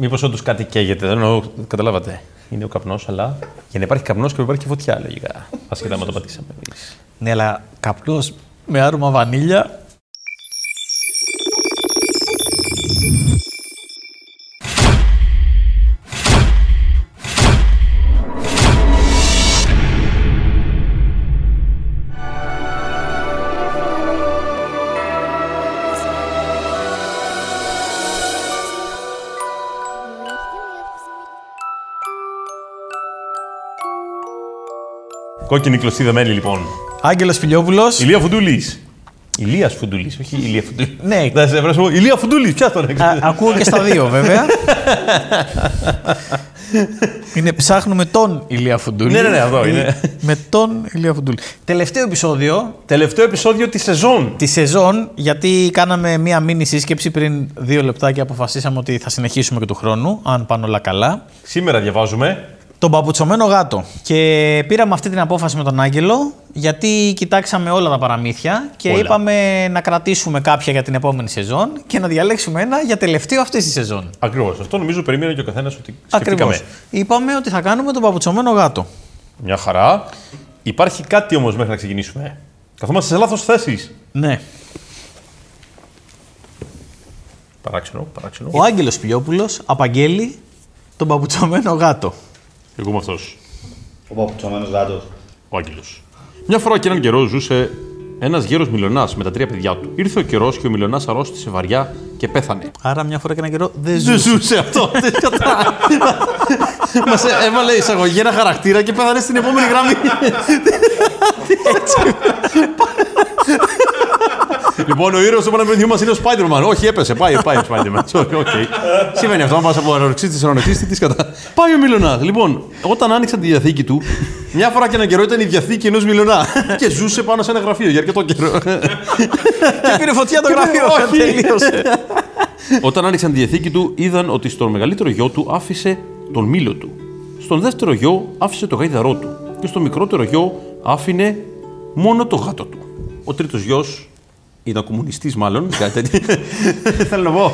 Μήπως όντως κάτι καίγεται, δεν εννοώ, καταλάβατε. Είναι ο καπνός, αλλά για να υπάρχει καπνός και να υπάρχει και φωτιά, λογικά. Ασχετά με το πατήσαμε εμείς. Ναι, αλλά καπνός με άρωμα βανίλια. Κόκκινη κλωστή μέλη, λοιπόν. Άγγελος Φιλιόπουλος. Ηλία Φουντούλης. Ηλίας Φουντούλης, όχι Ηλία Φουντούλης. Ναι. Δεν σε βρω. Ηλία Φουντούλης, ποια τον Α, ακούω και στα δύο, βέβαια. είναι ψάχνουμε τον Ηλία Φουντούλη. Ναι, ναι, ναι, εδώ είναι. Με τον Ηλία Φουντούλη. Τελευταίο επεισόδιο Τελευταίο επεισόδιο της σεζόν. τη σεζόν, γιατί κάναμε μία μίνι σύσκεψη πριν δύο λεπτά και αποφασίσαμε ότι θα συνεχίσουμε και του χρόνου, αν πάνε όλα καλά. Σήμερα διαβάζουμε. Τον παπουτσωμένο γάτο. Και πήραμε αυτή την απόφαση με τον Άγγελο, γιατί κοιτάξαμε όλα τα παραμύθια και Όλα. είπαμε να κρατήσουμε κάποια για την επόμενη σεζόν και να διαλέξουμε ένα για τελευταίο αυτής της σεζόν. Ακριβώς. Αυτό νομίζω περίμενε και ο καθένας ότι Ακριβώς. σκεφτήκαμε. Είπαμε ότι θα κάνουμε τον παπουτσωμένο γάτο. Μια χαρά. Υπάρχει κάτι όμως μέχρι να ξεκινήσουμε. Καθόμαστε σε λάθος θέσεις. Ναι. Παράξενο, παράξενο. Ο Άγγελος Πιλιόπουλος απαγγέλει τον παπουτσωμένο γάτο. Εγώ είμαι αυτός. Ο παπουτσωμένος γάτο. Ο Άγγελος. Μια φορά και έναν καιρό ζούσε ένας γέρος μυλωνάς με τα τρία παιδιά του. Ήρθε ο καιρός και ο μυλωνάς αρρώστησε βαριά και πέθανε. Άρα μια φορά και ένα καιρό δεν Δεν ζούσε. ζούσε αυτό. Μας έβαλε εισαγωγή ένα χαρακτήρα και πέθανε στην επόμενη γραμμή. Λοιπόν, ο ήρωας του πανεπιστημίου μας είναι ο Spider-Man. Όχι, έπεσε. Πάει, πάει ο Spider-Man. Sorry, ok. Σημαίνει αυτό, αν πας από ανοξίστη σε ανοξίστη, τι κατά. Πάει ο Μιλονά. Λοιπόν, όταν άνοιξαν τη διαθήκη του, μια φορά και έναν καιρό ήταν η διαθήκη ενός Μιλονά. και ζούσε πάνω σε ένα γραφείο για αρκετό καιρό. Και πήρε φωτιά το γραφείο. Όχι. Τελείωσε. Όταν άνοιξαν τη διαθήκη του, είδαν ότι στον μεγαλύτερο γιο του άφησε τον μήλο του. Στον δεύτερο γιο άφησε το γάιδαρό του. Και στο μικρότερο γιο άφηνε μόνο το γάτο του. Ο τρίτος γιος ήταν κομμουνιστής, μάλλον. κάτι τέτοιο. Θέλω να πω.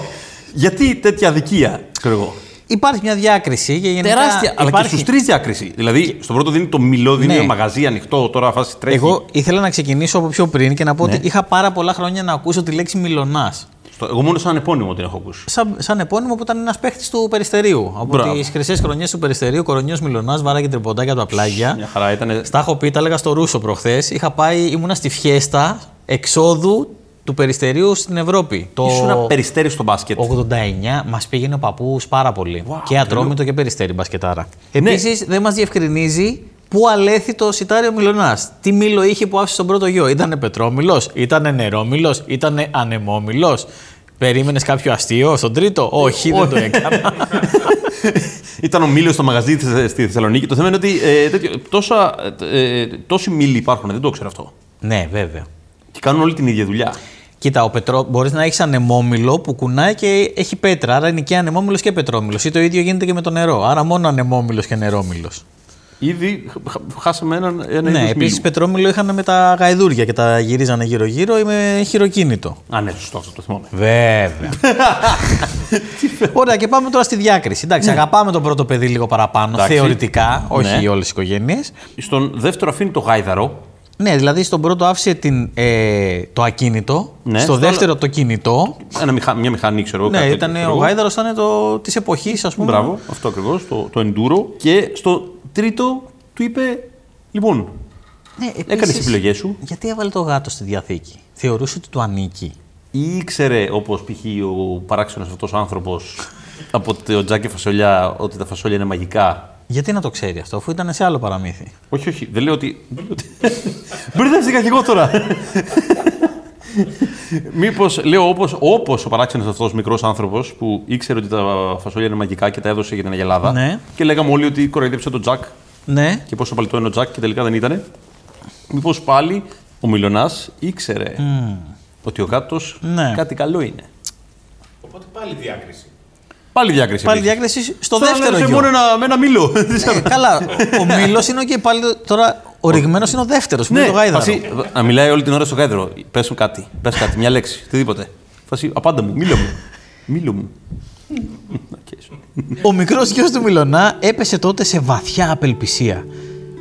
Γιατί τέτοια αδικία, ξέρω εγώ. Υπάρχει μια διάκριση και γενικά. Τεράστια, αλλά και υπάρχει- στους τρεις διάκριση. Δηλαδή, στον πρώτο δίνει το μιλό, δίνει Ναι. ένα μαγαζί ανοιχτό, τώρα φάση τρέχει. Εγώ ήθελα να ξεκινήσω από πιο πριν και να πω Ναι. ότι είχα πάρα πολλά χρόνια να ακούσω τη λέξη Μιλονά. Στο- εγώ μόνο σαν επώνυμο την έχω ακούσει. Σαν, σαν επώνυμο που ήταν ένας παίχτης του Περιστερίου. Από Μπράβο. τις χρυσές χρονιές του Περιστερίου, κορονιός Μιλονά, βάραγε τριποντάκια από τα πλάγια. Μια χαρά ήταν. Στα έχω πει, τα έλεγα στο Ρούσο προχθές. Είχα πάει, ήμουνα στη φιέστα εξόδου του Περιστερίου στην Ευρώπη. Το Ήσουν ένα περιστέρι στο μπάσκετ. 89 μας πήγαινε ο παππούς πάρα πολύ. και ατρόμητο και περιστέρι μπασκετάρα. Ναι. Επίσης δεν μας διευκρινίζει πού αλέθη το σιτάριο Μιλονά. Τι μήλο είχε που άφησε τον πρώτο γιο. Ήτανε πετρόμηλος, ήτανε νερόμηλος, ήτανε ανεμόμηλος. Περίμενες κάποιο αστείο στον τρίτο; Όχι, δεν το έκανα. Ήταν ο μήλο στο μαγαζί της, στη Θεσσαλονίκη. Το θέμα είναι ότι ε, τέτοιο, τόσα, ε, τόσοι μήλοι υπάρχουν, δεν το ξέρω αυτό. ναι, βέβαια. Και κάνουν όλη την ίδια δουλειά. Κοίτα, ο πετρό... μπορείς να έχεις ανεμόμυλο που κουνάει και έχει πέτρα. Άρα είναι και ανεμόμυλος και πετρόμυλος. Ή το ίδιο γίνεται και με το νερό. Άρα μόνο ανεμόμυλος και νερόμυλος. Ήδη χ- χ- χάσαμε έναν ένα Ναι, είδος επίσης μήλου. πετρόμυλο είχαν με τα γαϊδούρια και τα γυρίζανε γύρω-γύρω ή με χειροκίνητο. Α, ναι, σωστό, αυτό το θυμάμαι. Βέβαια. Ωραία, και πάμε τώρα στη διάκριση. Εντάξει, αγαπάμε τον πρώτο παιδί λίγο παραπάνω, Ναι. Εντάξει. θεωρητικά, όχι Ναι. όλες οι οικογένειες. Στον δεύτερο αφήνει το γάιδαρο. Ναι, δηλαδή στον πρώτο άφησε την, ε, το ακίνητο, Ναι, στο στο δεύτερο το κινητό. Ένα μηχα... Μια μηχανή, ξέρω εγώ. Ναι, κάτι ήταν, τέτοιο, ο ξέρω εγώ. γάιδαρος ήταν το, της εποχής, ας πούμε. Μπράβο, αυτό ακριβώς, το, το enduro. Και στο τρίτο του είπε, λοιπόν, Ναι, έκανε τις επίσης, επιλογές σου. Γιατί έβαλε το γάτο στη διαθήκη; Θεωρούσε ότι του ανήκει. Ή ήξερε, όπως π.χ. ο παράξενος αυτός άνθρωπος από το τζάκι φασολιά, ότι τα φασόλια είναι μαγικά. Γιατί να το ξέρει αυτό, αφού ήταν σε άλλο παραμύθι; Όχι, όχι, δεν λέω ότι. Μπερδεύτηκα κι εγώ τώρα. Μήπως λέω όπως όπως ο παράξενος αυτός μικρός άνθρωπος που ήξερε ότι τα φασόλια είναι μαγικά και τα έδωσε για την Αγελάδα. Ναι. Και λέγαμε όλοι ότι κοροϊδέψε τον Τζακ Ναι. και πόσο παλιτό είναι ο Τζακ και τελικά δεν ήταν. Μήπως πάλι ο Μιλονάς ήξερε ότι ο γάτος Ναι. κάτι καλό είναι. Οπότε πάλι διάκριση. Πάλι διάκριση. Πάλι επίσης. διάκριση στο Σαν να δεύτερο έδωσε γιο. μόνο ένα, με ένα μήλο. Ε, καλά, ο Μύλος είναι και πάλι τώρα ο ριγμένος είναι ο δεύτερος που είναι το γάιδαρο. φάση, να μιλάει όλη την ώρα στο γάιδαρο. Πες μου κάτι, πες κάτι, μια λέξη, οτιδήποτε. Φάση, απάντα μου, μίλα μου. Μίλα μου. Οκ, Ο μικρός γιος του Μυλωνά έπεσε τότε σε βαθιά απελπισία.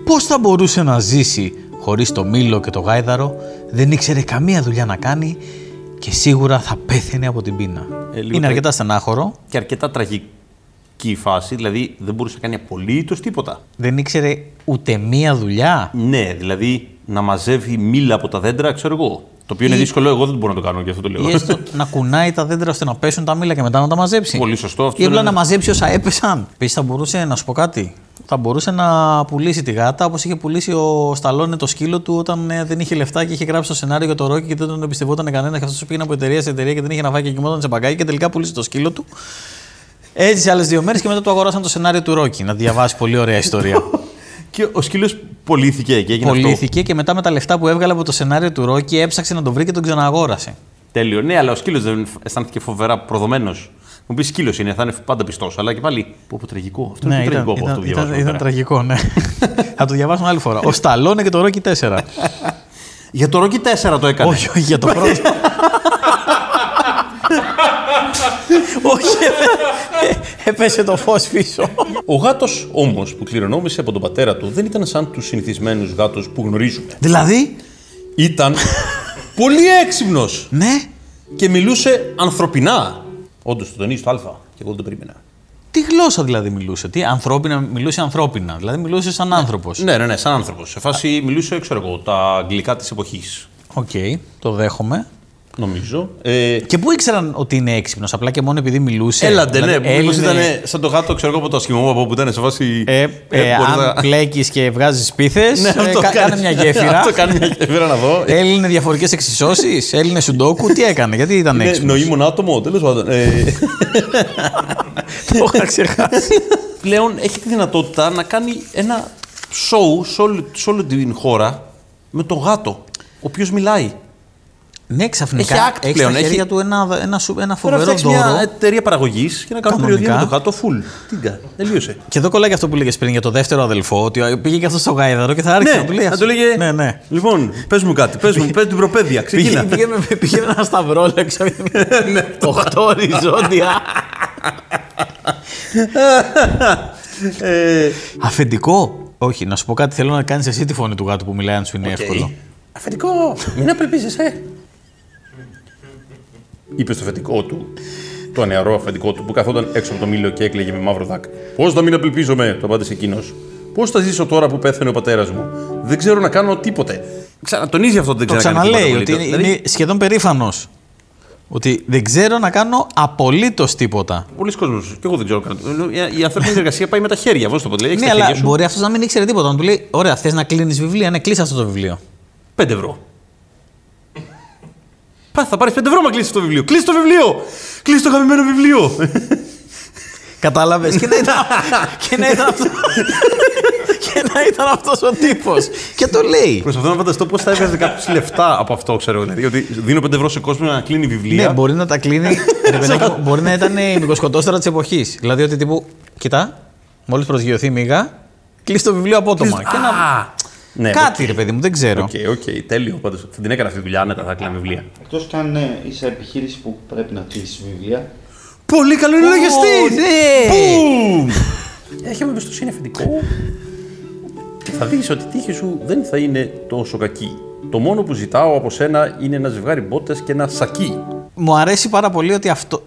Πώς θα μπορούσε να ζήσει χωρίς το Μύλο και το Γάιδαρο, δεν ήξερε καμία δουλειά να κάνει και σίγουρα θα πέθαινε από την πείνα. Ε, λίγο Είναι τε- αρκετά στενάχωρο. Και αρκετά τραγική η φάση, δηλαδή δεν μπορούσε να κάνει απολύτως τίποτα. Δεν ήξερε ούτε μία δουλειά. Ναι, δηλαδή να μαζεύει μήλα από τα δέντρα, ξέρω εγώ. Το οποίο είναι Ή- δύσκολο, εγώ δεν μπορώ να το κάνω και αυτό το λέω. Ή έστω να κουνάει τα δέντρα ώστε να πέσουν τα μήλα και μετά να τα μαζέψει. Πολύ σωστό αυτό. Ή απλά είναι- να μαζέψει όσα έπεσαν. Επίση θα μπορούσε να σου πω κάτι; Θα μπορούσε να πουλήσει τη γάτα όπως είχε πουλήσει ο Σταλόνε το σκύλο του όταν ε, δεν είχε λεφτά και είχε γράψει το σενάριο για το Ρόκι και δεν τον εμπιστευόταν κανένα και αυτός πήγαινε από εταιρεία σε εταιρεία και δεν είχε να φάει και κοιμόταν σε παγκάκι και τελικά πούλησε το σκύλο του. Έτσι άλλες δύο μέρες και μετά του αγοράσαν το σενάριο του Ρόκι. Να διαβάσει πολύ ωραία ιστορία. Και ο σκύλος πωλήθηκε και έγινε αυτό. Πωλήθηκε και μετά με τα λεφτά που έβγαλε από το σενάριο του Ρόκι έψαξε να τον βρει και τον ξαναγόρασε. Τέλειο. Ναι, αλλά ο σκύλος δεν αισθάνθηκε φοβερά προδομένος. Μου πεις σκύλος είναι, θα είναι πάντα πιστός. Αλλά και πάλι. Πω, πω, τραγικό. Αυτό είναι Ναι, πιο ήταν, τραγικό από αυτό ήταν, που ήταν, διαβάζω. ήταν εδώ πέρα. τραγικό, ναι. Θα το διαβάσουμε άλλη φορά. Ο Σταλόνε και το Ρόκι 4. Για το Rocky 4 το έκανε. όχι, όχι, για το πρώτο. όχι, ε, έπεσε το φως πίσω. Ο γάτος όμως που κληρονόμησε από τον πατέρα του δεν ήταν σαν τους συνηθισμένους γάτους που γνωρίζουμε. δηλαδή, Ήταν πολύ έξυπνος ναι, και μιλούσε ανθρωπινά. Όντως το τονίζει το Α και εγώ δεν το περίμενα. τι γλώσσα δηλαδή μιλούσε, τι ανθρώπινα, μιλούσε ανθρώπινα, δηλαδή μιλούσε σαν άνθρωπος. Ναι, ναι, ναι, σαν άνθρωπος. Σε φάση μιλούσε, ξέρω εγώ, τα αγγλικά της εποχής. Οκ, το δέχομαι. Νομίζω. Ε, Και πού ήξεραν ότι είναι έξυπνος, απλά και μόνο επειδή μιλούσε. Έλαντε, ναι. Δηλαδή, Μήπως Έλληνε- ήταν σαν το γάτο, ξέρω εγώ, από το ασχημόμαπο που ήταν σε φάση. Ε, ε, μπορείς αν να- πλέκει και βγάζεις πίθε, Ναι, αυτό κάνε κάνει. μια γέφυρα. Αυτό κάνει μια γέφυρα να δω. Έλληνε διαφορετικές εξισώσεις, Έλληνε σουντόκου, τι έκανε, γιατί ήταν Είναι έξυπνος; νοήμων άτομο, τέλος πάντων. Ε, Το είχα ξεχάσει. πλέον έχει τη δυνατότητα να κάνει ένα show σε όλη, σε όλη την χώρα με το γάτο, ο οποίος μιλάει. Ναι, ξαφνικά Έχει act έχεις πλέον, στα χέρια έχει- του ένα, ένα, σου- ένα Τώρα φοβερό φτιάξεις μια δώρο. εταιρεία παραγωγής και να κάνουν Κανονικά. περιοδία με το γάτο full. Τίγκα, τελείωσε. Και εδώ κολλάει και αυτό που λέγες πριν για το δεύτερο αδελφό, ότι πήγε και αυτός στο γάιδαρο και θα άρχισε να του λέει. να του λέγε. Ναι, ναι. Λοιπόν, πες μου κάτι, πες μου, πες την προπαίδεια, Πήγε, ξεκίνα. πήγε, με- πήγε με ένα σταυρόλεξο. Ναι. Οχτώ οριζόντια. Ε, Αφεντικό. Όχι, να σου πω κάτι. Θέλω να κάνεις εσύ τη φωνή του γάτου που μιλάει, αν σου είναι οκ. εύκολο. Αφεντικό, μην απελπίζεσαι. Είπε στο αφεντικό του, το νεαρό αφεντικό του που καθόταν έξω από το μύλο και έκλαιγε με μαύρο δάκρυ. Πώς θα μην απελπίζομαι, του απάντησε εκείνος. Πώς θα ζήσω τώρα που πέθανε ο πατέρας μου; Δεν ξέρω να κάνω τίποτε. Ξανατονίζει αυτό ότι δεν Το ξέρω να κάνει ξαναλέει τίποτα. ότι είναι, απολύτως. είναι σχεδόν περήφανος. Ότι δεν ξέρω να κάνω απολύτως τίποτα. Πολλοί κόσμοι, και εγώ δεν ξέρω να κάνω. Η ανθρώπινη εργασία πάει με τα χέρια. Πώ το πω, δηλαδή, έχεις Ναι, τα αλλά χέρια σου. μπορεί αυτός να μην ήξερε τίποτα. Να του λέει: Ωραία, θες να κλείνεις βιβλία; Ναι, κλείσει αυτό το βιβλίο. 5 ευρώ. Πα, θα πάρεις 5 ευρώ μα κλείσει το βιβλίο. Κλείσει το βιβλίο! Κλείσει το αγαπημένο βιβλίο! Κατάλαβες. και να ήταν, και να ήταν αυτό. και να ήταν αυτός ο τύπος. και το λέει. Προσπαθώ να φανταστώ πώς θα έβγαζε κάποιο λεφτά από αυτό, ξέρω δηλαδή. Ότι δίνω 5 ευρώ σε κόσμο να κλείνει βιβλία. Ναι, μπορεί να τα κλείνει. ρε παιδάκι μου, μπορεί να ήταν η μικροσκοτόστερα της εποχής. Δηλαδή ότι τύπου, κοιτά, μόλις προσγειωθεί η μύγα, κλείσει το βιβλίο απότομα. Και να... Α, ναι, Κάτι, ρε παιδί μου, δεν ξέρω. Ok, ok, τέλειο. Πάντως, θα την έκανα αυτή τη δουλειά, άνετα, θα κλείνα βιβλία. Εκτός κι αν ε, είσαι επιχείρηση που πρέπει να κλείσεις βιβλία. Πολύ καλό είναι λογιστή! ναι! Μπούμ! Έχει εμπιστοσύνη αφεντικό. Και θα δεις ότι η τύχη σου δεν θα είναι τόσο κακή. Το μόνο που ζητάω από σένα είναι ένα ζευγάρι μπότες και ένα σακί. Μου αρέσει πάρα πολύ ότι αυτό.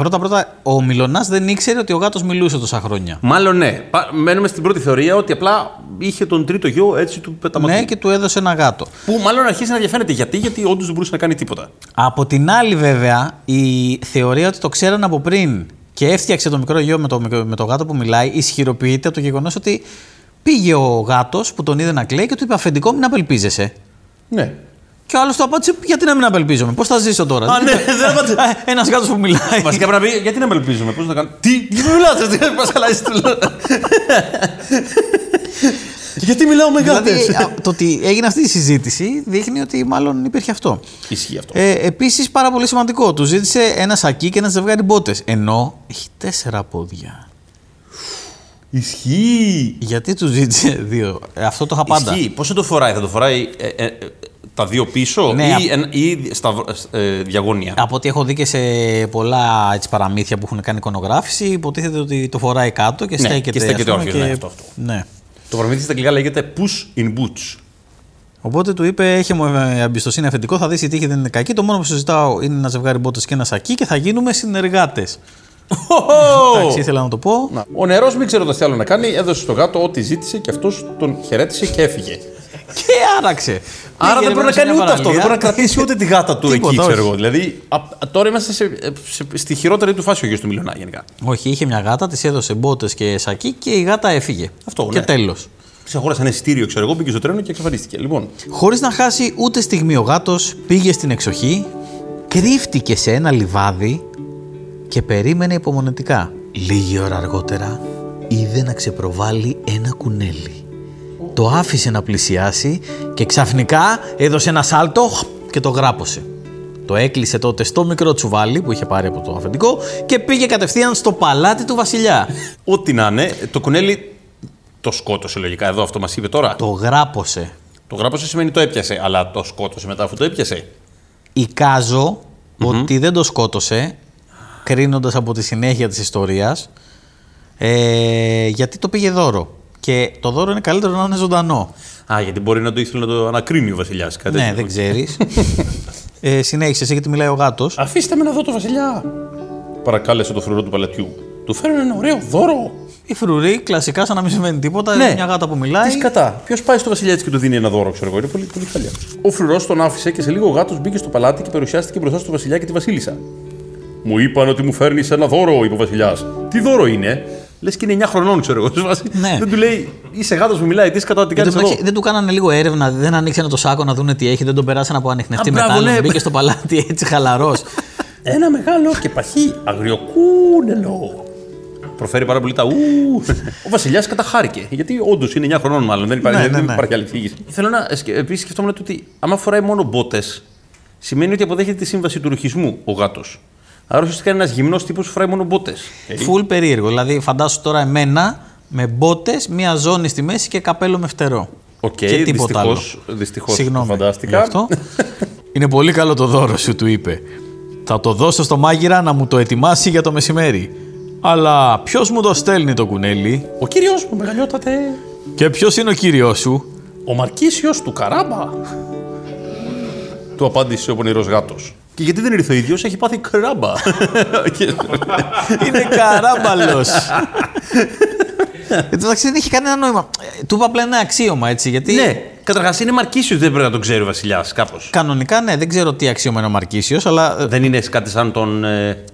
Πρώτα-πρώτα, ο Μιλονάς δεν ήξερε ότι ο γάτος μιλούσε τόσα χρόνια. Μάλλον ναι. Πα- Μένουμε στην πρώτη θεωρία ότι απλά είχε τον τρίτο γιο έτσι του πεταματού. Ναι, και του έδωσε ένα γάτο. Που μάλλον αρχίζει να διαφαίνεται γιατί, γιατί όντως δεν μπορούσε να κάνει τίποτα. Από την άλλη, βέβαια, η θεωρία ότι το ξέραν από πριν και έφτιαξε το μικρό γιο με το, μικρο- με το γάτο που μιλάει ισχυροποιείται από το γεγονός ότι πήγε ο γάτος που τον είδε να κλαίει και του είπε Αφεντικό, μην απελπίζεσαι. Ναι. Και ο άλλος του απάντησε: Γιατί να μην απελπίζομαι, πώς θα ζήσω τώρα; Α, ναι, δεν απάντησε. Ένας γάτος που μιλάει. Βασικά πρέπει να πει γιατί να με ελπίζουμε, πώς να κάνω. Τι, γιατί με μιλάτε, τι μα χαλάσει το Γιατί μιλάω με Δηλαδή, γάτες; α, το ότι έγινε αυτή η συζήτηση δείχνει ότι μάλλον υπήρχε αυτό. Ισχύει αυτό. Ε, Επίσης, πάρα πολύ σημαντικό, του ζήτησε ένα σακί και ένα ζευγάρι μπότες. Ενώ έχει τέσσερα πόδια. Ισχύει. Γιατί του ζήτησε δύο; Ε, αυτό το είχα πάντα. Ισχύει. Πώ θα το φοράει, θα το φοράει ε, ε, ε, Τα δύο πίσω Ναι, ή, απ- εν- ή στα, ε, διαγώνια. Από ό,τι έχω δει και σε πολλά έτσι, παραμύθια που έχουν κάνει εικονογράφηση, υποτίθεται ότι το φοράει κάτω και Ναι, στέκεται. και στέκεται ας πούμε, όρθιος, ναι, αυτό, αυτό. Ναι. Το παραμύθι στα αγγλικά λέγεται Push in Boots. Οπότε του είπε: Έχει μου ε, εμπιστοσύνη αφεντικό, θα δεις η τύχη δεν είναι κακή. Το μόνο που σου ζητάω είναι ένα ζευγάρι μπότες και ένα σακί και θα γίνουμε συνεργάτες. Εντάξει, ήθελα να το πω. Να. Ο νερός, μην ξέροντα τι άλλο να κάνει, έδωσε στο γάτο ό,τι ζήτησε και αυτός τον χαιρέτησε και έφυγε. Και άραξε. Άρα Πήγε, δεν μπορεί να σε μια κάνει ούτε αυτό. Δεν παραλία. μπορεί να κρατήσει ούτε τη γάτα του εκεί, Τίποτα, ξέρω όχι. εγώ. Δηλαδή, α, τώρα είμαστε σε, σε- στη χειρότερη του φάση ο γιος του Μιλονά γενικά. Όχι, είχε μια γάτα, της έδωσε μπότες και σακί και η γάτα έφυγε. Αυτό, Και ναι. τέλος. Τη αγόρασε ένα εισιτήριο, ξέρω εγώ, μπήκε στο τρένο και εξαφανίστηκε. Λοιπόν, Χωρίς να χάσει ούτε στιγμή ο γάτος, πήγε στην εξοχή, κρύφτηκε σε ένα λιβάδι και περίμενε υπομονετικά. Λίγη ώρα αργότερα είδε να ξεπροβάλλει ένα κουνέλι. Το άφησε να πλησιάσει και ξαφνικά έδωσε ένα σάλτο και το γράπωσε. Το έκλεισε τότε στο μικρό τσουβάλι που είχε πάρει από το αφεντικό και πήγε κατευθείαν στο παλάτι του βασιλιά. ό,τι να είναι, το κουνέλι το σκότωσε λογικά. Εδώ αυτό μας είπε τώρα. Το, Το γράπωσε. το γράπωσε σημαίνει το έπιασε, αλλά το σκότωσε μετά αφού το έπιασε. Εικάζω ότι δεν το σκότωσε, κρίνοντας από τη συνέχεια της ιστορίας, ε, γιατί το πήγε δώρο. Και το δώρο είναι καλύτερο να είναι ζωντανό. Α, γιατί μπορεί να το ήθελε να το ανακρίνει ο Βασιλιάς. ναι, δεν ξέρεις. ε, συνέχισε εσύ γιατί μιλάει ο γάτος. Αφήστε με να δω το Βασιλιά. Παρακάλεσε το φρουρό του παλατιού. Του φέρνει ένα ωραίο δώρο. Η φρουρή, κλασικά, σαν να μην συμβαίνει τίποτα, Ναι. είναι μια γάτα που μιλάει. Τι κατά. Ποιος πάει στο Βασιλιά έτσι και του δίνει ένα δώρο, ξέρω εγώ. Είναι πολύ, πολύ χαλιά. Ο φρουρός τον άφησε και σε λίγο ο γάτος μπήκε στο παλάτι και παρουσιάστηκε μπροστά στο Βασιλιά και τη Βασίλισσα. Μου είπαν ότι μου φέρνεις ένα δώρο, είπε ο Βασιλιάς. Τι δώρο είναι; Λες και είναι 9 χρονών, ξέρω εγώ. Ναι. Δεν του λέει είσαι γάτο που μιλάει, τι κατά τι Εν κάνεις τω εδώ. μεταξύ, δεν του κάνανε λίγο έρευνα, δεν ανοίξανε το σάκο να δούνε τι έχει, δεν τον περάσαν από ανιχνευτή Α, μπράβο, μετάλλων. ναι. Μπήκε στο παλάτι έτσι χαλαρός. Ένα μεγάλο και παχύ αγριοκούνελο. Προφέρει πάρα πολύ τα ου. Ο Βασιλιάς καταχάρηκε. Γιατί όντως είναι 9 χρονών, μάλλον. Δεν υπάρχει, Ναι, δεν ναι, ναι. υπάρχει άλλη εξήγηση. Θέλω να. Επίσης σκεφτόμουν ότι άμα φοράει μόνο μπότες, σημαίνει ότι αποδέχεται τη σύμβαση του ρουχισμού ο γάτος. Άρα ουσιαστικά είναι ένας γυμνός τύπος που φοράει μόνο μπότες. Φουλ περίεργο. Δηλαδή, φαντάσου τώρα εμένα με μπότες, μία ζώνη στη μέση και καπέλο με φτερό. Οκ, και τίποτα δυστυχώς- άλλο. δυστυχώς Συγγνώμη το φαντάστηκα. γι' αυτό. Είναι πολύ καλό το δώρο σου, του είπε. Θα το δώσω στο μάγειρα να μου το ετοιμάσει για το μεσημέρι. Αλλά ποιος μου το στέλνει το κουνέλι; Ο κύριος μου, μεγαλειότατε. και ποιος είναι ο κύριος σου; Ο Μαρκίσιος του Καράμπα. Του απάντησε ο πονηρός γάτος. Και γιατί δεν ήρθε ο ίδιος, έχει πάθει κράμπα. είναι καράμπαλος. Εν τω μεταξύ δεν έχει κανένα νόημα. Ε, Του είπα απλά ένα αξίωμα έτσι. Γιατί ναι, καταρχάς είναι Μαρκίσιος, δεν πρέπει να τον ξέρει ο Βασιλιάς, κάπως. κανονικά ναι, δεν ξέρω τι αξίωμα είναι ο Μαρκίσιος, αλλά ε, Δεν είναι κάτι σαν τον ε,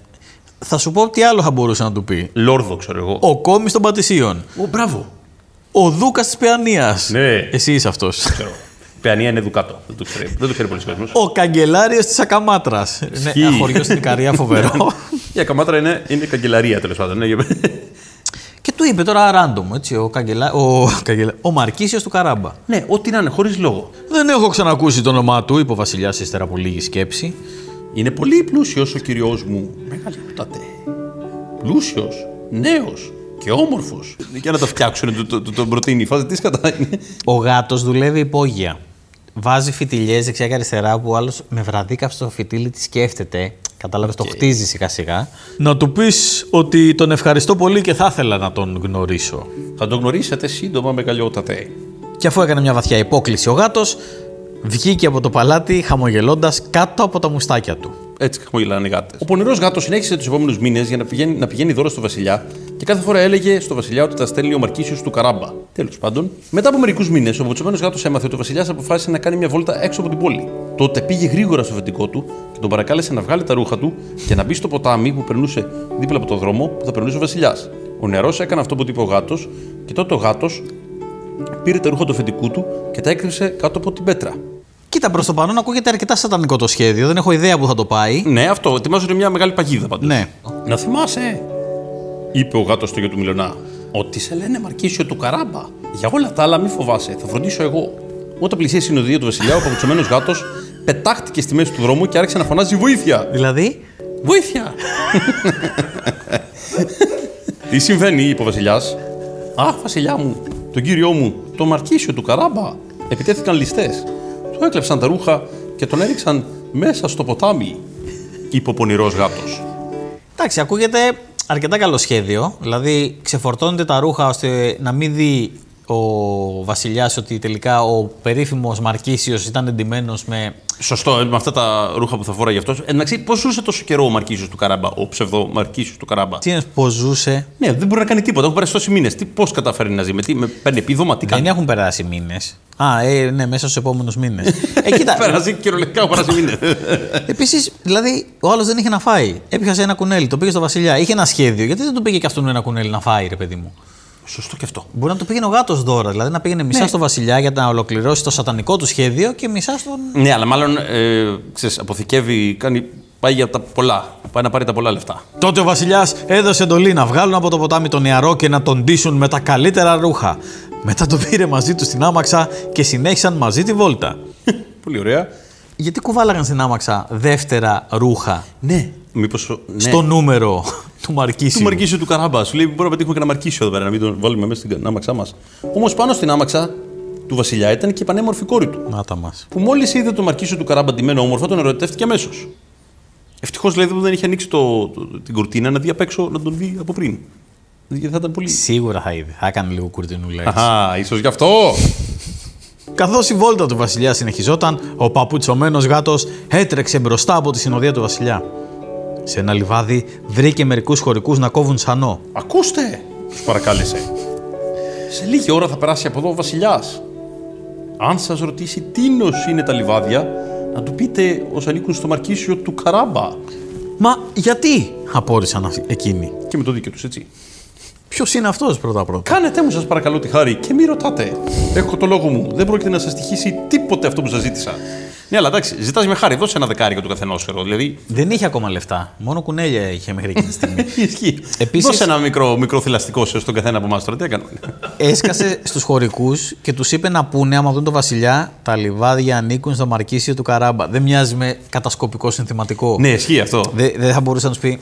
θα σου πω τι άλλο θα μπορούσε να του πει. Λόρδο, ξέρω εγώ. Ο κόμις των Πατησίων. Ω, μπράβο. Ο Δούκας της Παιανίας. Ναι. Εσύ είσαι αυτός. Ξέρω. Παιανία είναι δουκάτο. Δεν το ξέρει, δεν το ξέρει πολλοί κόσμος. Ο καγκελάριος της Ακαμάτρας. Είναι Ισχύει. ένα χωριό στην Ικαρία φοβερό. Η Ακαμάτρα είναι, είναι καγκελαρία τέλος πάντων. Ναι, για- και του είπε τώρα random, έτσι, ο, καγκελά... ο, καγκελά... ο Μαρκίσιος του Καράμπα. ναι, ό,τι να είναι, χωρίς λόγο. Δεν έχω ξανακούσει το όνομά του, είπε ο Βασιλιάς ύστερα από λίγη σκέψη. Είναι πολύ πλούσιος ο κυριό μου. Μεγαλειότατε. Πλούσιος, νέος και όμορφος. Για να τα φτιάξουν, του- του- του- τον προτείνει. Φάζε τι κατά είναι. Ο γάτος δουλεύει υπόγεια. Βάζει φιτιλιές δεξιά και αριστερά που ο άλλος με βραδίκαυστο φιτίλι τη σκέφτεται. Κατάλαβες, το χτίζει σιγά σιγά. Να του πεις ότι τον ευχαριστώ πολύ και θα ήθελα να τον γνωρίσω. Θα τον γνωρίσετε σύντομα, μεγαλειότατε. Και αφού έκανε μια βαθιά υπόκληση ο γάτος, βγήκε από το παλάτι χαμογελώντας κάτω από τα μουστάκια του. Έτσι χαμογελάνε οι γάτες. Ο πονηρός γάτος συνέχισε τους επόμενους μήνες για να πηγαίνει, να πηγαίνει δώρο στο Βασιλιά και κάθε φορά έλεγε στο Βασιλιά ότι τα στέλνει ο Μαρκίσιος του Καράμπα. Τέλος πάντων, μετά από μερικούς μήνες, ο βοτσομένο γάτο έμαθε ότι ο Βασιλιά αποφάσισε να κάνει μια βόλτα έξω από την πόλη. Τότε πήγε γρήγορα στο αφεντικό του και τον παρακάλεσε να βγάλει τα ρούχα του και να μπει στο ποτάμι που περνούσε δίπλα από το δρόμο που θα περνούσε ο Βασιλιάς. Ο νεαρός έκανε αυτό που του είπε ο γάτος και τότε ο γάτος πήρε τα ρούχα του αφεντικού του και τα έκρυψε κάτω από την πέτρα. Κοίτα, προ το παρόν ακούγεται αρκετά σατανικό το σχέδιο. Δεν έχω ιδέα που θα το πάει. Ναι, αυτό. Ετοιμάζουν μια μεγάλη παγίδα πάντως. Ναι. Να θυμάσαι, είπε ο γάτος στο γιο του Μιλονά, ότι σε λένε Μαρκίσιο του Καράμπα. Για όλα τα άλλα, μη φοβάσαι, θα φροντίσω εγώ. Όταν πλησίασε η συνοδεία του Βασιλιά, ο παπουτσωμένος γάτος πετάχτηκε στη μέση του δρόμου και άρχισε να φωνάζει Βοήθεια! Δηλαδή, Βοήθεια! Τι συμβαίνει, είπε ο Βασιλιάς; Α, Βασιλιά μου, τον κύριό μου, τον Μαρκίσιο του Καράμπα. Επιτέθηκαν ληστές. Του έκλεψαν τα ρούχα και τον έριξαν μέσα στο ποτάμι, είπε ο πονηρός γάτος. Εντάξει, ακούγεται αρκετά καλό σχέδιο. Δηλαδή, ξεφορτώνεται τα ρούχα ώστε να μην δει ο βασιλιάς ότι τελικά ο περίφημος Μαρκίσιος ήταν εντυμένος με. Σωστό, ε, με αυτά τα ρούχα που θα φοράει αυτός. Εντάξει, πώς ζούσε τόσο καιρό ο Μαρκίσιο του Καράμπα, ο ψευδό Μαρκίσιο του Καράμπα; Τι είναι, πώς ζούσε; Ναι, δεν μπορεί να κάνει τίποτα. Έχουν περάσει τόσοι μήνες. Πώς καταφέρει να ζει, με, τι, με παίρνει επίδομα, τι Δεν κάνει; έχουν περάσει μήνες. Α, ε, ναι, μέσα στους επόμενους μήνες. ε, κοίτα. Πέρασε κυριολεκτικά έχουν περάσει μήνες. Επίσης, δηλαδή, ο άλλος δεν είχε να φάει. Έπιασε ένα κουνέλι, το πήγε στο Βασιλιά. Είχε ένα σχέδιο. Γιατί δεν του πήγε και αυτόν ένα κουνέλι να φάει, ρε παιδί μου. Σωστό και αυτό. Μπορεί να του πήγαινε ο γάτος δώρα. Δηλαδή να πήγαινε μισά Ναι. στο Βασιλιά για να ολοκληρώσει το σατανικό του σχέδιο και μισά στον. Ναι, αλλά μάλλον ε, ξέρεις, αποθηκεύει, κάνει, πάει για τα πολλά. Πάει να πάρει τα πολλά λεφτά. Τότε ο Βασιλιάς έδωσε εντολή να βγάλουν από το ποτάμι τον νεαρό και να τον ντύσουν με τα καλύτερα ρούχα. Μετά τον πήρε μαζί του στην άμαξα και συνέχισαν μαζί τη βόλτα. Πολύ ωραία. Γιατί κουβάλαγαν στην άμαξα δεύτερα ρούχα; Ναι. Μήπως, ναι. στο νούμερο του Μαρκίσιου. Του Μαρκίσιου του Καράμπα. Σου λέει: Μπορούμε να πετύχουμε και ένα Μαρκίσιο εδώ πέρα, να μην τον βάλουμε μέσα στην άμαξά μας. Όμως πάνω στην άμαξα του Βασιλιά ήταν και η πανέμορφη κόρη του. Να τα μας. Που μόλις είδε τον Μαρκίσιο του Καράμπα ντυμένο όμορφα, τον ερωτεύτηκε αμέσως. Ευτυχώς δηλαδή που δεν είχε ανοίξει το, το- την κουρτίνα να δει απ' έξω, να τον δει από πριν. Γιατί θα ήταν πολύ. Σίγουρα θα είδε. Θα έκανε λίγο κουρτινούλα έτσι. Αχά, ίσως γι' αυτό. Καθώς η βόλτα του Βασιλιά συνεχιζόταν, ο παπουτσωμένο γάτος έτρεξε μπροστά από τη συνοδεία του Βασιλιά. Σε ένα λιβάδι βρήκε μερικούς χωρικούς να κόβουν σανό. Ακούστε, τους παρακάλεσε. Σε λίγη ώρα θα περάσει από εδώ ο Βασιλιάς. Αν σας ρωτήσει τίνος είναι τα λιβάδια, να του πείτε ως ανήκουν στο Μαρκίσιο του Καράμπα. Μα γιατί, απόρρισαν αυτοί- εκείνοι. Και με το δίκιο τους, έτσι. Ποιος είναι αυτός πρώτα-πρώτα; Κάνετε μου, σας παρακαλώ, τη χάρη και μη ρωτάτε. Έχω το λόγο μου. Δεν πρόκειται να σας τυχήσει τίποτε αυτό που σας ζήτησα. Ναι, αλλά εντάξει, ζητάς με χάρη, δώσε ένα δεκάρι του καθενός, ξέρω. Δηλαδή. Δεν είχε ακόμα λεφτά. Μόνο κουνέλια είχε μέχρι εκείνη τη στιγμή. Ισχύει. Επίσης- Δώσε ένα μικρό, μικρό θηλαστικό σε- στον καθένα από εμάς τώρα. Τι έκανε. Έσκασε στους χωρικούς και τους είπε να πούνε, άμα δουν το Βασιλιά, τα λιβάδια ανήκουν στο Μαρκίσιο του Καράμπα. Δεν μοιάζει με κατασκοπικό συνθηματικό. ναι, ισχύει αυτό. Δεν δεν θα μπορούσε να τους πει.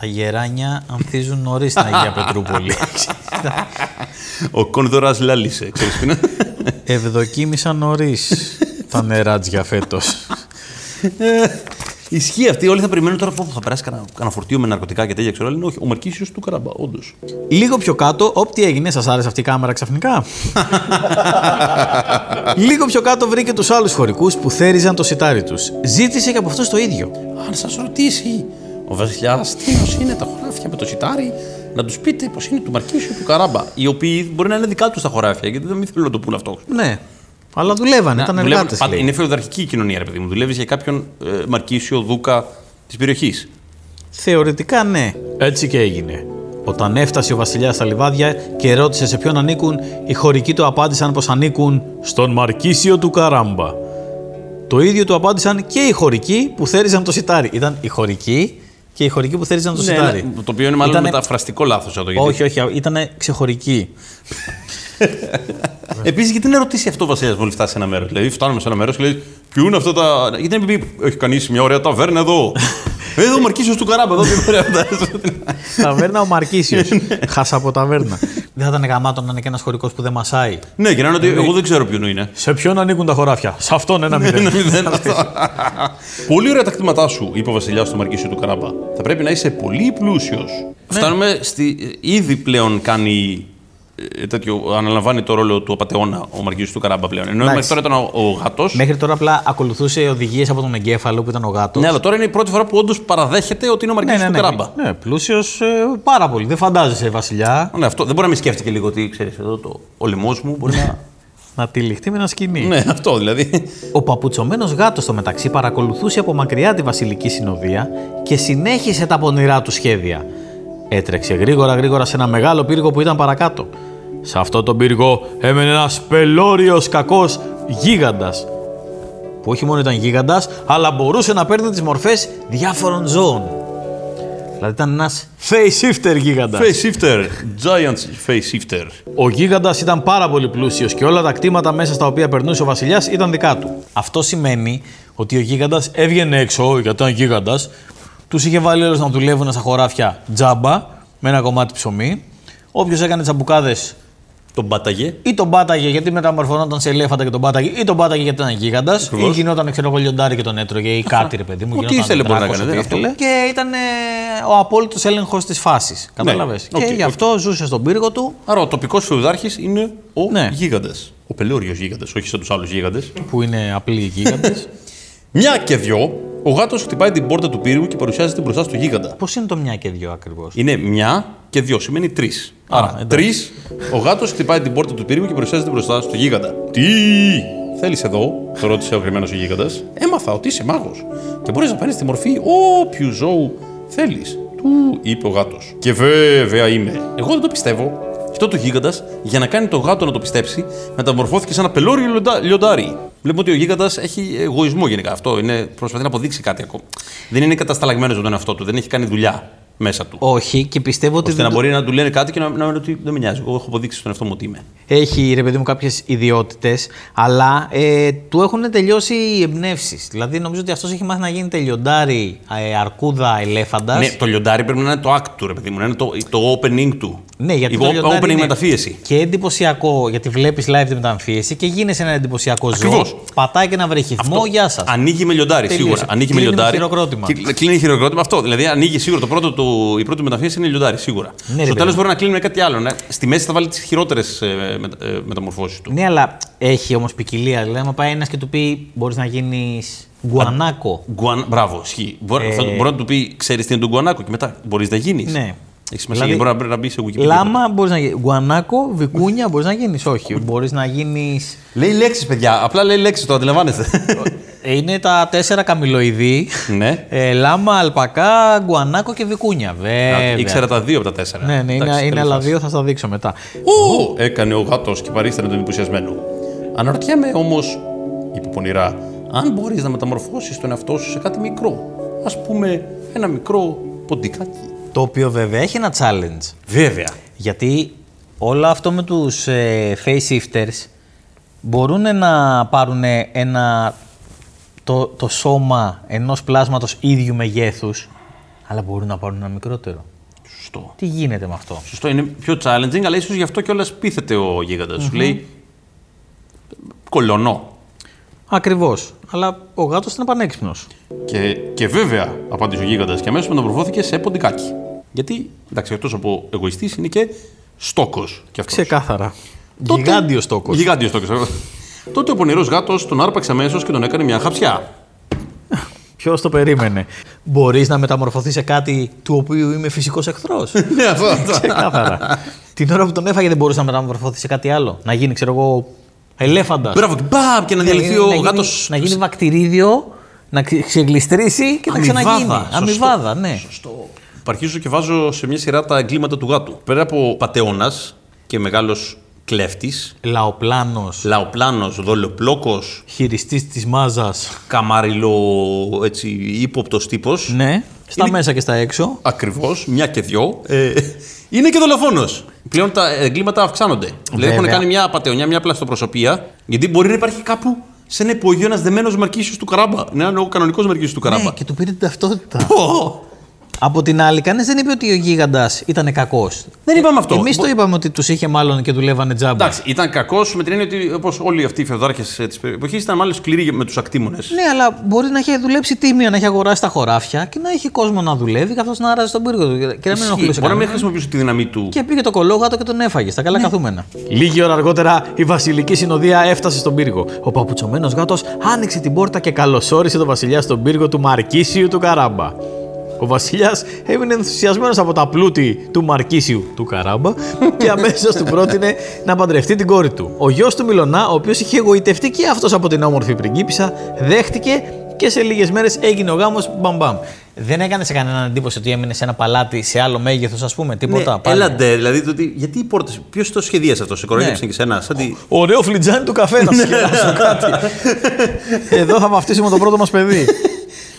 Τα γεράνια ανθίζουν νωρίς στην Αγία Πετρούπολη. Ο Κονδωρά λάλησε, ξέρεις τι είναι. Ευδοκίμησαν νωρίς τα νεράτζια φέτος. Ισχύει αυτή. Όλοι θα περιμένουν τώρα που θα περάσει κανένα, κανένα φορτίο με ναρκωτικά και τέτοια. Ξέρω, αλλά είναι όχι. Ο Μαρκίσιο του Καράμπα, όντως. Λίγο πιο κάτω, όπ, τι έγινε, σας άρεσε αυτή η κάμερα ξαφνικά; Λίγο πιο κάτω βρήκε τους άλλους χωρικούς που θέριζαν το σιτάρι τους. Ζήτησε και από αυτού το ίδιο. Αν σας ρωτήσει ο Βασιλιάς τι είναι τα χωράφια με το σιτάρι, να τους πείτε πως είναι του Μαρκίσιου του Καράμπα. Οι οποίοι μπορεί να είναι δικά τους τα χωράφια, γιατί δεν μην θέλουν να το πούνε αυτό. Ναι, αλλά δουλεύανε, ήταν Δουλεύουν- εργάτες. πάντα- Είναι φεουδαρχική η κοινωνία, ρε παιδί μου. Δουλεύεις για κάποιον ε, Μαρκίσιο Δούκα της περιοχής. Θεωρητικά ναι. Έτσι και έγινε. Όταν έφτασε ο βασιλιάς στα λιβάδια και ρώτησε σε ποιον ανήκουν, οι χωρικοί του απάντησαν πως ανήκουν στον Μαρκίσιο του Καράμπα. Το ίδιο του απάντησαν και οι χωρικοί που θέριζαν το σιτάρι. Ήταν οι χωρικοί και οι χωρικοί που θέριζαν το σιτάρι. Ναι, το οποίο είναι μάλλον Ήτανε- μεταφραστικό λάθος εδώ. Γιατί... Όχι, όχι, ήταν ξεχωρικοί. Επίσης, γιατί να ρωτήσει αυτό ο Βασιλιάς μόλις φτάσει σε ένα μέρος; Δηλαδή, φτάνουμε σε ένα μέρος και λέει: Ποιού είναι αυτά τα. Γιατί να μην πει: Έχει κανείς μια ωραία ταβέρνα εδώ. εδώ ο Μαρκίσιος του Καράμπα, εδώ τι ωραία φαντάζεσαι». Ταβέρνα ο Μαρκίσιος. Χάσα από ταβέρνα. Δεν θα ήταν γαμάτο να είναι και ένας χωρικός που δεν μασάει. ναι, και να είναι ότι εγώ δεν ξέρω ποιον είναι. Σε ποιον ανήκουν τα χωράφια; Σε αυτόν ένα μηδέν. Ένα μηδέν. Πολύ ωραία τα κτήματά σου, είπε ο Βασιλιάς στο Μαρκίσιο του Καράμπα. Θα πρέπει να είσαι πολύ πλούσιος. Φτάνουμε στη. Ήδη πλέον κάνει. Ε, τέτοιο, αναλαμβάνει το ρόλο του απαταιώνα ο Μαρκίσιο του Καράμπα πλέον. Ενώ μέχρι τώρα ήταν ο, ο γάτος. Μέχρι τώρα απλά ακολουθούσε οδηγίες από τον εγκέφαλο που ήταν ο γάτος. Ναι, αλλά τώρα είναι η πρώτη φορά που όντως παραδέχεται ότι είναι ο Μαρκίσιο του Καράμπα. Ναι, πλούσιος πάρα πολύ. Δεν φαντάζεσαι, Βασιλιά, Ναι, αυτό δεν μπορεί να μην σκέφτηκε λίγο ότι ξέρεις εδώ το, ο λαιμό μου μπορεί να. να τυλιχτεί με ένα σκηνή. ναι, αυτό δηλαδή. Ο παπουτσωμένος γάτος στο μεταξύ παρακολουθούσε από μακριά τη βασιλική συνοδεία και συνέχισε τα πονηρά του σχέδια. Έτρεξε γρήγορα γρήγορα σε ένα μεγάλο πύργο που ήταν παρακάτω. Σε αυτό το πύργο έμενε ένας πελώριος κακός γίγαντας. Που όχι μόνο ήταν γίγαντας, αλλά μπορούσε να παίρνει τις μορφές διάφορων ζώων. Δηλαδή ήταν ένας face shifter γίγαντας. Face shifter. Giant face shifter. Ο γίγαντας ήταν πάρα πολύ πλούσιος και όλα τα κτήματα μέσα στα οποία περνούσε ο βασιλιάς ήταν δικά του. Αυτό σημαίνει ότι ο γίγαντας έβγαινε έξω, γιατί ήταν γίγαντας, τους είχε βάλει όλους να δουλεύουν στα χωράφια τζάμπα με ένα κομμάτι ψωμί. Όποιος έκανε τσαμπουκάδες Τον πάταγε. Ή τον πάταγε γιατί μεταμορφωνόταν σε ελέφαντα και τον πάταγε, ή τον πάταγε γιατί ήταν γίγαντας, ή γινόταν ξέρω εγώ λιοντάρι και τον έτρωγε, ή κάτι ρε παιδί μου. Ό,τι γινόταν ήθελε μπορεί να δράκος, κάνει, ό,τι δεν είναι ήθελε. Και ήταν ε, ο απόλυτος έλεγχος της φάσης. Κατάλαβε. οκ, και γι' οκ. αυτό ζούσε στον πύργο του Άρα ο τοπικός φεουδάρχης είναι ο Ναι. γίγαντας. Ο πελώριο γίγαντας, όχι σαν τους άλλους γίγαντες. που είναι απλοί γίγαντες. Μια και δυο, ο γάτος χτυπάει την πόρτα του πύργου και παρουσιάζεται μπροστά στο γίγαντα. Πώς είναι το μια και δύο ακριβώς; Είναι μια και δύο, σημαίνει τρεις. Άρα, εντάξει. τρεις, ο γάτος χτυπάει την πόρτα του πύργου και παρουσιάζεται μπροστά στο γίγαντα. Τι; Θέλεις εδώ, τον ρώτησε αγριεμένος ο γίγαντας. Έμαθα ότι είσαι μάγος και μπορείς να παίρνει τη μορφή όποιου ζώου θέλεις. Του είπε ο γάτος. Και βέβαια είμαι. Εγώ δεν το πιστεύω. Και τότε ο γίγαντας, για να κάνει το γάτο να το πιστέψει, μεταμορφώθηκε σε ένα πελώριο λιοντα- λιοντάρι. Βλέπουμε ότι ο γίγαντας έχει εγωισμό γενικά. Αυτό είναι, προσπαθεί να αποδείξει κάτι ακόμα. Δεν είναι κατασταλαγμένος με τον εαυτό του, δεν έχει κάνει δουλειά μέσα του. Όχι, και πιστεύω ότι. Ώστε δεν να το- μπορεί να του λένε κάτι και να, να, να ότι δεν με νοιάζει. Εγώ έχω αποδείξει στον εαυτό μου ότι είμαι. Έχει ρε παιδί μου κάποιες ιδιότητες, αλλά ε, του έχουν τελειώσει οι εμπνεύσεις. Δηλαδή νομίζω ότι αυτός έχει μάθει να γίνει λιοντάρι, ε, αρκούδα, ελέφαντας. Ναι, το λιοντάρι πρέπει να είναι το act του, ρε παιδί μου, να είναι το, το opening του. Ναι, γιατί Η το o- λιοντάρι opening είναι μεταμφίεση. Και εντυπωσιακό, γιατί βλέπεις live τη μεταμφίεση και γίνεσαι ένα εντυπωσιακό ζώο. Ακριβώς. Πατάει και ένα βρυχηθμό, γεια σας. Ανοίγει με λιοντάρι, Τελείωσε. σίγουρα. Ανοίγει με Κλείνει με λιοντάρι. χειροκρότημα. Και κλείνει χειροκρότημα αυτό. Δηλαδή ανοίγει σίγουρα το πρώτο του, η πρώτη μεταφίεση είναι λιοντάρι, σίγουρα. Ναι, ρε Στο τέλος παιδί. μπορεί να κλείνει με κάτι άλλο. ναι. Στη μέση θα βάλει τις χειρότερες ε, με, ε, μεταμορφώσεις του. Ναι, αλλά έχει όμως ποικιλία. Δηλαδή, άμα πάει ένας και του πει μπορείς να γίνεις γκουανάκο. Γκουαν... Μπράβο, ισχύει. Μπορεί, θα, μπορεί να του πει, ξέρεις τι είναι το γκουανάκο και μετά μπορείς να γίνεις. Ε. Ναι. Έχει σημασία Δηλαδή, γιατί μπορεί να, να μπει σε Wikipedia. Λάμα μπορείς να γίνει. Γκουανάκο, βικούνια μπορείς να γίνεις. Όχι. Μπορείς να γίνει. Λέει λέξεις, παιδιά. Απλά λέει λέξεις, το αντιλαμβάνεστε. Είναι τα τέσσερα καμιλοειδή. ναι. Ε, λάμα, αλπακά, γκουανάκο και βικούνια. Βέβαια. Ήξερα τα δύο από τα τέσσερα. Ναι, ναι, είναι, Εντάξει, είναι καλή άλλα φάση. δύο, θα στα δείξω μετά. Ω, έκανε ο γάτος και παρίστανε τον εντυπωσιασμένο. Αναρωτιέμαι όμως, είπε πονηρά, αν μπορείς να μεταμορφώσεις τον εαυτό σου σε κάτι μικρό. Α πούμε, ένα μικρό ποντικάκι. Το οποίο βέβαια έχει ένα challenge. Βέβαια. Γιατί όλο αυτό με τους ε, face shifters μπορούν να πάρουν ένα, το, το σώμα ενός πλάσματος ίδιου μεγέθους, αλλά μπορούν να πάρουν ένα μικρότερο. Σωστό. Τι γίνεται με αυτό; Σωστό, είναι πιο challenging, αλλά ίσως γι' αυτό κιόλας πείθεται ο γίγαντας. Σου λέει. Κολονό. Ακριβώς. Αλλά ο γάτος ήταν πανέξυπνος. Και, και βέβαια, απάντησε ο γίγαντας και αμέσως μεταμορφώθηκε σε ποντικάκι. Γιατί, εντάξει, εκτό από εγωιστής, είναι και στόκος κι αυτός. Ξεκάθαρα. Τότε- Γιγάντιος τόκος. Γιγάντιος τόκος. Τότε ο πονηρός γάτος τον άρπαξε αμέσως και τον έκανε μια χαψιά. Ποιος το περίμενε. Μπορείς να μεταμορφωθείς σε κάτι του οποίου είμαι φυσικός εχθρός; Ναι, αυτό. αυτό. Ξεκάθαρα. Την ώρα που τον έφαγε δεν μπορούσε να μεταμορφωθεί σε κάτι άλλο. Να γίνει, ξέρω εγώ, ελέφαντας. Μπράβο, και μπαμ, και να διαλυθεί ο γάτος. Να γίνει βακτηρίδιο, να ξε- ξεγλιστρήσει και να ξαναγίνει. Αμοιβάδα, ναι. Σωστό. Αρχίζω και βάζω σε μια σειρά τα εγκλήματα του γάτου. Πέρα από πατεώνας και μεγάλος κλέφτης, Λαοπλάνος, λαοπλάνος, δολοπλόκος, χειριστής της μάζας. καμαριλο έτσι ύποπτος τύπος. Ναι, στα Είναι- μέσα και στα έξω. Ακριβώς, μια και δυο. Ε, είναι και δολοφόνος. Πλέον τα εγκλήματα αυξάνονται. Δηλαδή έχουν Βέβαια. κάνει μια πατεωνιά, μια πλαστοπροσωπία, γιατί μπορεί να υπάρχει κάπου σε ένα υπογείο ένας δεμένος μαρκίσιος του καράμπα. Ναι, ένα κανονικός μαρκίσιος του καράμπα. Ναι, και του πήρε την ταυτότητα. Πω! Από την άλλη, κανείς δεν είπε ότι ο γίγαντα ήταν κακός. Δεν είπαμε αυτό. Εμείς Μπο- το είπαμε ότι τους είχε μάλλον και δουλεύανε τζάμπα. Εντάξει, ήταν κακός με την έννοια ότι όπως όλοι αυτοί οι φεουδάρχε της εποχής ήταν μάλλον σκληροί με τους ακτήμονε. Ναι, αλλά μπορεί να έχει δουλέψει τίμια, να έχει αγοράσει τα χωράφια και να έχει κόσμο να δουλεύει καθώς να άραζε τον πύργο του και να μην ενοχλούσε Μπορεί να μην κανέναν. χρησιμοποιούσε τη δύναμή του. Και πήγε το κολόγατο και τον έφαγε στα Ναι. καλά καθούμενα. Λίγη ώρα αργότερα η βασιλική συνοδεία έφτασε στον πύργο. Ο παπουτσωμένος γάτος άνοιξε την πόρτα και καλωσόρισε τον βασιλιά στον πύργο του Μαρκίσιου του Καράμπα. Ο βασιλιάς έμεινε ενθουσιασμένος από τα πλούτη του Μαρκίσιου του Καράμπα και αμέσως του πρότεινε να παντρευτεί την κόρη του. Ο γιος του Μιλονά, ο οποίος είχε εγωιτευτεί και αυτός από την όμορφη πριγκίπισσα, δέχτηκε και σε λίγες μέρες έγινε ο γάμος μπαμπαμ. Δεν έκανε σε κανέναν εντύπωση ότι έμεινε σε ένα παλάτι σε άλλο μέγεθος, ας πούμε, τίποτα. Ναι, πάλι. έλαντε, δηλαδή το ότι, γιατί οι πόρτε. Ποιος το σχεδίασε αυτό, σε κοροϊδέψαν Ναι. και σένα. Σαν τη... Ωραίο φλιτζάνι του καφέ να σχεδάσω κάτι. Εδώ θα βαφτίσουμε το πρώτο μας παιδί.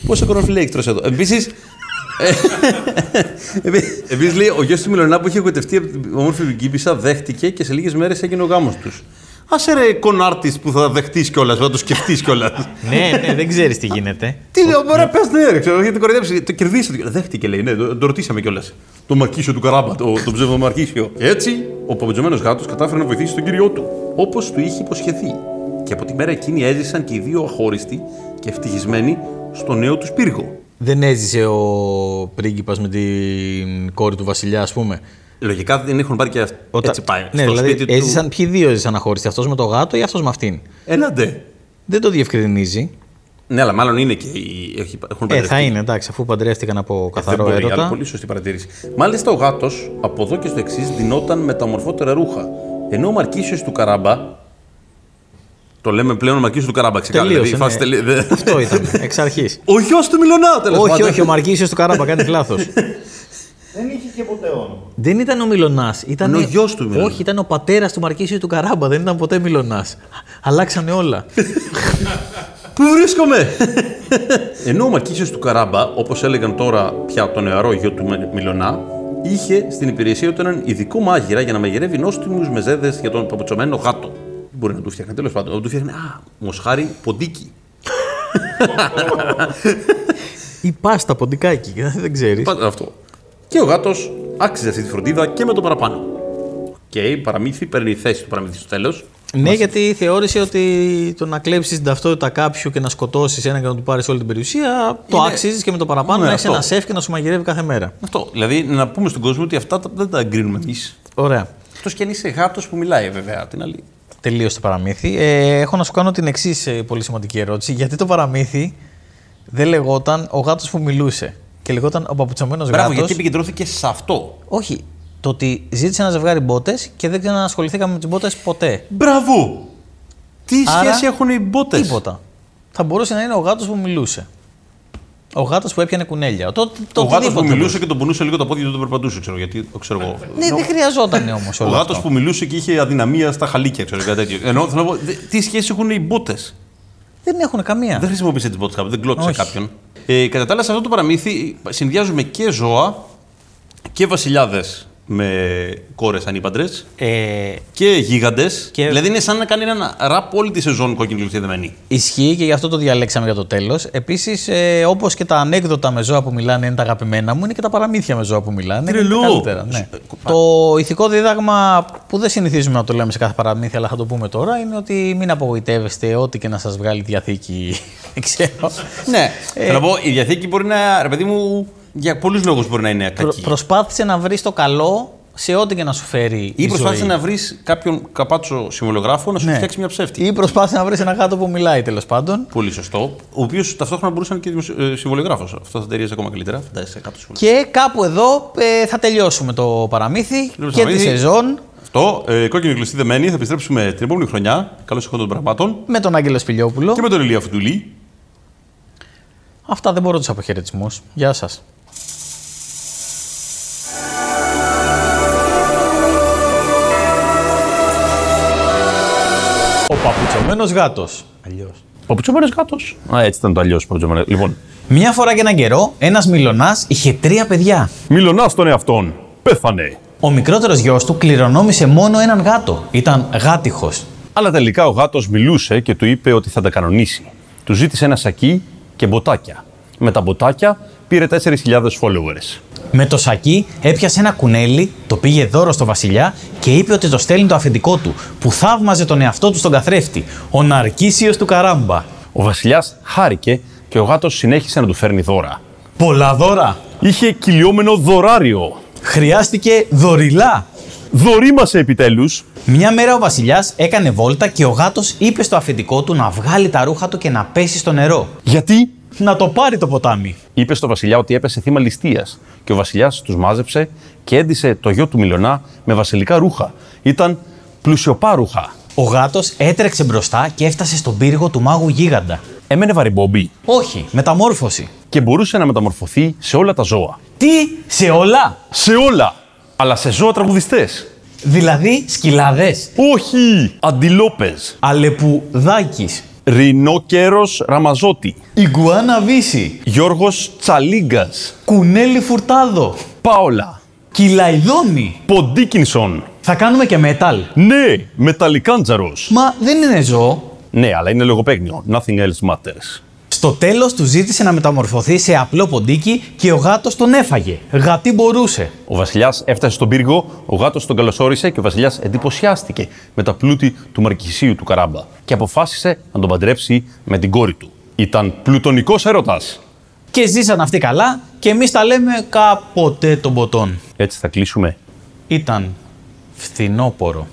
Πόσο κοροφιλέ έχει τρώσει εδώ. Επίσης. Επίσης λέει ο γιος του Μιλονά που είχε εγωιτευτεί από την όμορφη Βιγκίπισσα δέχτηκε και σε λίγες μέρες έγινε ο γάμος τους. Άσε ρε κονάρτης που θα δεχτείς κιόλας, θα το σκεφτείς κιόλας. ναι, ναι, δεν ξέρεις τι γίνεται. Τι λέω, μπορεί να πες ναι, ρε, ξέρω, γιατί κοροϊδέψεις. Το κερδίσατε. Δέχτηκε, λέει, ναι, το, το ρωτήσαμε κιόλας. Το μαρκίσιο του Καράμπα, το, το ψευδομαρκίσιο. Έτσι, ο παπατζωμένος γάτος κατάφερε να βοηθήσει τον κύριό του, όπως του είχε υποσχεθεί. Και από τη μέρα εκείνη έζησαν και οι δύο αχώριστοι και ευτυχισμένοι στο νέο του πύργο. Δεν έζησε ο πρίγκιπας με την κόρη του βασιλιά, ας πούμε. Λογικά δεν έχουν πάρει και αυτό. Όταν- Έτσι πάει. Ναι, στο δηλαδή σπίτι έζησαν, του. ποιοι δύο έζησαν αχώριστοι, αυτός με το γάτο ή αυτός με αυτήν; Ένα ντε. Δεν το διευκρινίζει. Ναι, αλλά μάλλον είναι και οι... έχει- έχουν Ε, θα παντρευτεί. είναι, εντάξει, αφού παντρεύτηκαν από καθαρό Δεν μπορεί, έρωτα. άλλη πολύ σωστή παρατήρηση. Μάλιστα ο γάτος από εδώ και στο εξής δινόταν μεταμορφότερα ρούχα. Ενώ ο Μαρκίσιος του Καράμπα. Το λέμε πλέον ο Μαρκίσιο του Καράμπα, ξεκάθαρα. Τελείωσε. δηλαδή, η φάση ναι. τελεί- δεν- Αυτό ήταν, εξ αρχής. Ο γιο του Μιλονά, τέλος όχι, πάντων. όχι, ο Μαρκίσιο του Καράμπα κάνεις λάθος. Δεν είχε και ποτέ όνομα. δεν ήταν ο Μιλονά. Ήταν Είναι ο γιος του Μιλονά. Όχι, ήταν ο πατέρας του Μαρκίσιου του Καράμπα. Δεν ήταν ποτέ Μιλονά. Αλλάξανε όλα. Πού βρίσκομαι! Ενώ ο Μαρκίσιο του Καράμπα, όπως έλεγαν τώρα πια το νεαρό γιο του Μι- Μιλονά, είχε στην υπηρεσία του έναν ειδικό μάγειρα για να μαγειρεύει νόστιμους μεζέδες για τον παπουτσωμένο γάτο. Μπορεί να τους φτιάχνει, τέλος πάντων. Να τους φτιάχνει, α, μοσχάρι ποντίκι. Ή πάστα ποντικάκι, δεν ξέρεις. Πάντα αυτό. Και ο γάτος άξιζε αυτή τη φροντίδα και με το παραπάνω. Και παραμύθι παίρνει θέση του παραμύθι στο τέλος. Ναι, γιατί θεώρησε ότι το να κλέψεις την ταυτότητα κάποιου και να σκοτώσεις έναν και να του πάρεις όλη την περιουσία, το Είναι- άξιζε και με το παραπάνω Ναι, να έχεις αυτό. ένα σεφ και να σου μαγειρεύει κάθε μέρα. Αυτό. Δηλαδή να πούμε στον κόσμο ότι αυτά τα- δεν τα εγκρίνουμε εμείς. Ωραία. Εκτό και αν είσαι γάτος που μιλάει, βέβαια. Την άλλη. Τελείωσε το παραμύθι. Ε, έχω να σου κάνω την εξής πολύ σημαντική ερώτηση. Γιατί το παραμύθι δεν λεγόταν ο γάτος που μιλούσε. Και λεγόταν ο παπουτσωμένος Μπράβο, γάτος. γιατί επικεντρώθηκε σε αυτό. Όχι. Το ότι ζήτησε ένα ζευγάρι μπότες και δεν ξανασχοληθήκαμε με τις μπότες ποτέ. Μπράβο! Τι Άρα, σχέση έχουν οι μπότες; Τίποτα. Θα μπορούσε να είναι ο γάτος που μιλούσε. Ο γάτος που έπιανε κουνέλια. Το, το, Ο γάτος που οτιδήποτε μιλούσε και τον πονούσε λίγο τα πόδια του τον περπατούσε, ξέρω γιατί. Το ξέρω εγώ. Ναι, δεν χρειαζόταν όμως Ο όλο γάτος αυτό. που μιλούσε και είχε αδυναμία στα χαλίκια, ξέρω κάτι τέτοιο. Ενώ θέλω να πω, δε- τι σχέση έχουν οι μπότες; Δεν έχουν καμία. Δεν χρησιμοποίησε τις μπότες κάποιον, δεν κλώτησε Όχι. κάποιον. Ε, κατά τα άλλα, σε αυτό το παραμύθι συνδυάζουμε και ζώα και βασιλιάδες με κόρες ανήπαντρε Ε, και γίγαντες. Και- Δηλαδή είναι σαν να κάνει ένα ραπ όλη τη σεζόν κόκκινη κλωστή δεμένη. Ισχύει και γι' αυτό το διαλέξαμε για το τέλος. Επίσης, ε, όπως και τα ανέκδοτα με ζώα που μιλάνε είναι τα αγαπημένα μου, είναι και τα παραμύθια με ζώα που μιλάνε. είναι Τρελό. τα καλύτερα. Ναι. Το ηθικό δίδαγμα που δεν συνηθίζουμε να το λέμε σε κάθε παραμύθια, αλλά θα το πούμε τώρα, είναι ότι μην απογοητεύεστε ό,τι και να σας βγάλει η διαθήκη. Δεν ξέρω. Ναι. Θέλω να πω, η διαθήκη μπορεί να. ρε παιδί μου, για πολλούς λόγους μπορεί να είναι Προ- κακή. προσπάθησε να βρεις το καλό σε ό,τι και να σου φέρει. Ή η προσπάθησε ζωή. να βρεις κάποιον καπάτσο συμβολογράφο να σου Ναι. φτιάξει μια ψεύτη. Ή προσπάθησε να βρεις ένα γάτο που μιλάει τέλος πάντων. Πολύ σωστό. Ο οποίος ταυτόχρονα μπορούσε να είναι και δημοσιο- ε, συμβολογράφος. Αυτό θα ταιριάζει ακόμα καλύτερα. Φαντάζεσαι κάτω συμβολογράφο. Και κάπου εδώ ε, θα τελειώσουμε το παραμύθι το και τη παραμύθι. σεζόν Αυτό, ε, κόκκινη κλειστή δεμένη. Θα επιστρέψουμε την επόμενη χρονιά. Καλώς εχόντων των πραγμάτων. με τον Άγγελο Σπηλιόπουλο. Και με τον Ηλία Φουντουλή. Αυτά δεν μπορώ τους αποχαιρετισμού. Γεια σας. Ο παπουτσωμένος γάτος. Αλλιώς. Παπουτσόμενο γάτος. Α, έτσι ήταν το αλλιώς παπουτσόμενο. Λοιπόν, Μια φορά και έναν καιρό, ένας μιλονά είχε τρία παιδιά. μιλωνάς τον εαυτόν. Πέθανε. Ο μικρότερος γιος του κληρονόμησε μόνο έναν γάτο. Ήταν γάτυχο. Αλλά τελικά ο γάτος μιλούσε και του είπε ότι θα τα κανονίσει. Του ζήτησε ένα σακί και μποτάκια. Με τα μποτάκια πήρε 4.000 followers. Με το σακί έπιασε ένα κουνέλι, το πήγε δώρο στο βασιλιά και είπε ότι το στέλνει το αφεντικό του, που θαύμαζε τον εαυτό του στον καθρέφτη, ο Ναρκίσιος του Καράμπα. Ο βασιλιάς χάρηκε και ο γάτος συνέχισε να του φέρνει δώρα. Πολλά δώρα! Είχε κυλιόμενο δωράριο. Χρειάστηκε δωριλά! Δωρήμασε επιτέλους. Μια μέρα ο βασιλιάς έκανε βόλτα και ο γάτος είπε στο αφεντικό του να βγάλει τα ρούχα του και να πέσει στο νερό. Γιατί; Να το πάρει το ποτάμι. Είπε στο βασιλιά ότι έπεσε θύμα ληστείας. Και ο βασιλιάς τους μάζεψε και έντυσε το γιο του Μιλονά με βασιλικά ρούχα. Ήταν πλουσιοπάρούχα. Ο γάτος έτρεξε μπροστά και έφτασε στον πύργο του μάγου γίγαντα. Έμενε βαριμπόμπι Όχι, μεταμόρφωση. και μπορούσε να μεταμορφωθεί σε όλα τα ζώα. Τι, σε όλα! Σε όλα! Αλλά σε ζώα τραγουδιστές. Δηλαδή σκυλάδες. Όχι! Αντιλόπες. Αλεπουδάκης. Ρινόκερος Ραμαζότη. Ιγκουάνα Βύση. Γιώργος Τσαλίγκας. Κουνέλι Φουρτάδο. Πάολα. Κυλαϊδόνι. Ποντίκινσον. Θα κάνουμε και metal. Ναι, μεταλλικάντζαρος. Μα δεν είναι ζώο. Ναι, αλλά είναι λογοπαίγνιο. Nothing else matters. Στο τέλος του ζήτησε να μεταμορφωθεί σε απλό ποντίκι και ο γάτος τον έφαγε. Γατί μπορούσε. Ο Βασιλιάς έφτασε στον πύργο, ο γάτος τον καλωσόρισε και ο Βασιλιάς εντυπωσιάστηκε με τα πλούτη του Μαρκισίου του Καράμπα και αποφάσισε να τον παντρέψει με την κόρη του. Ήταν πλουτονικός έρωτας. Και ζήσαν αυτοί καλά και εμείς τα λέμε κάποτε των ποτών. Έτσι θα κλείσουμε. Ήταν φθινόπορο.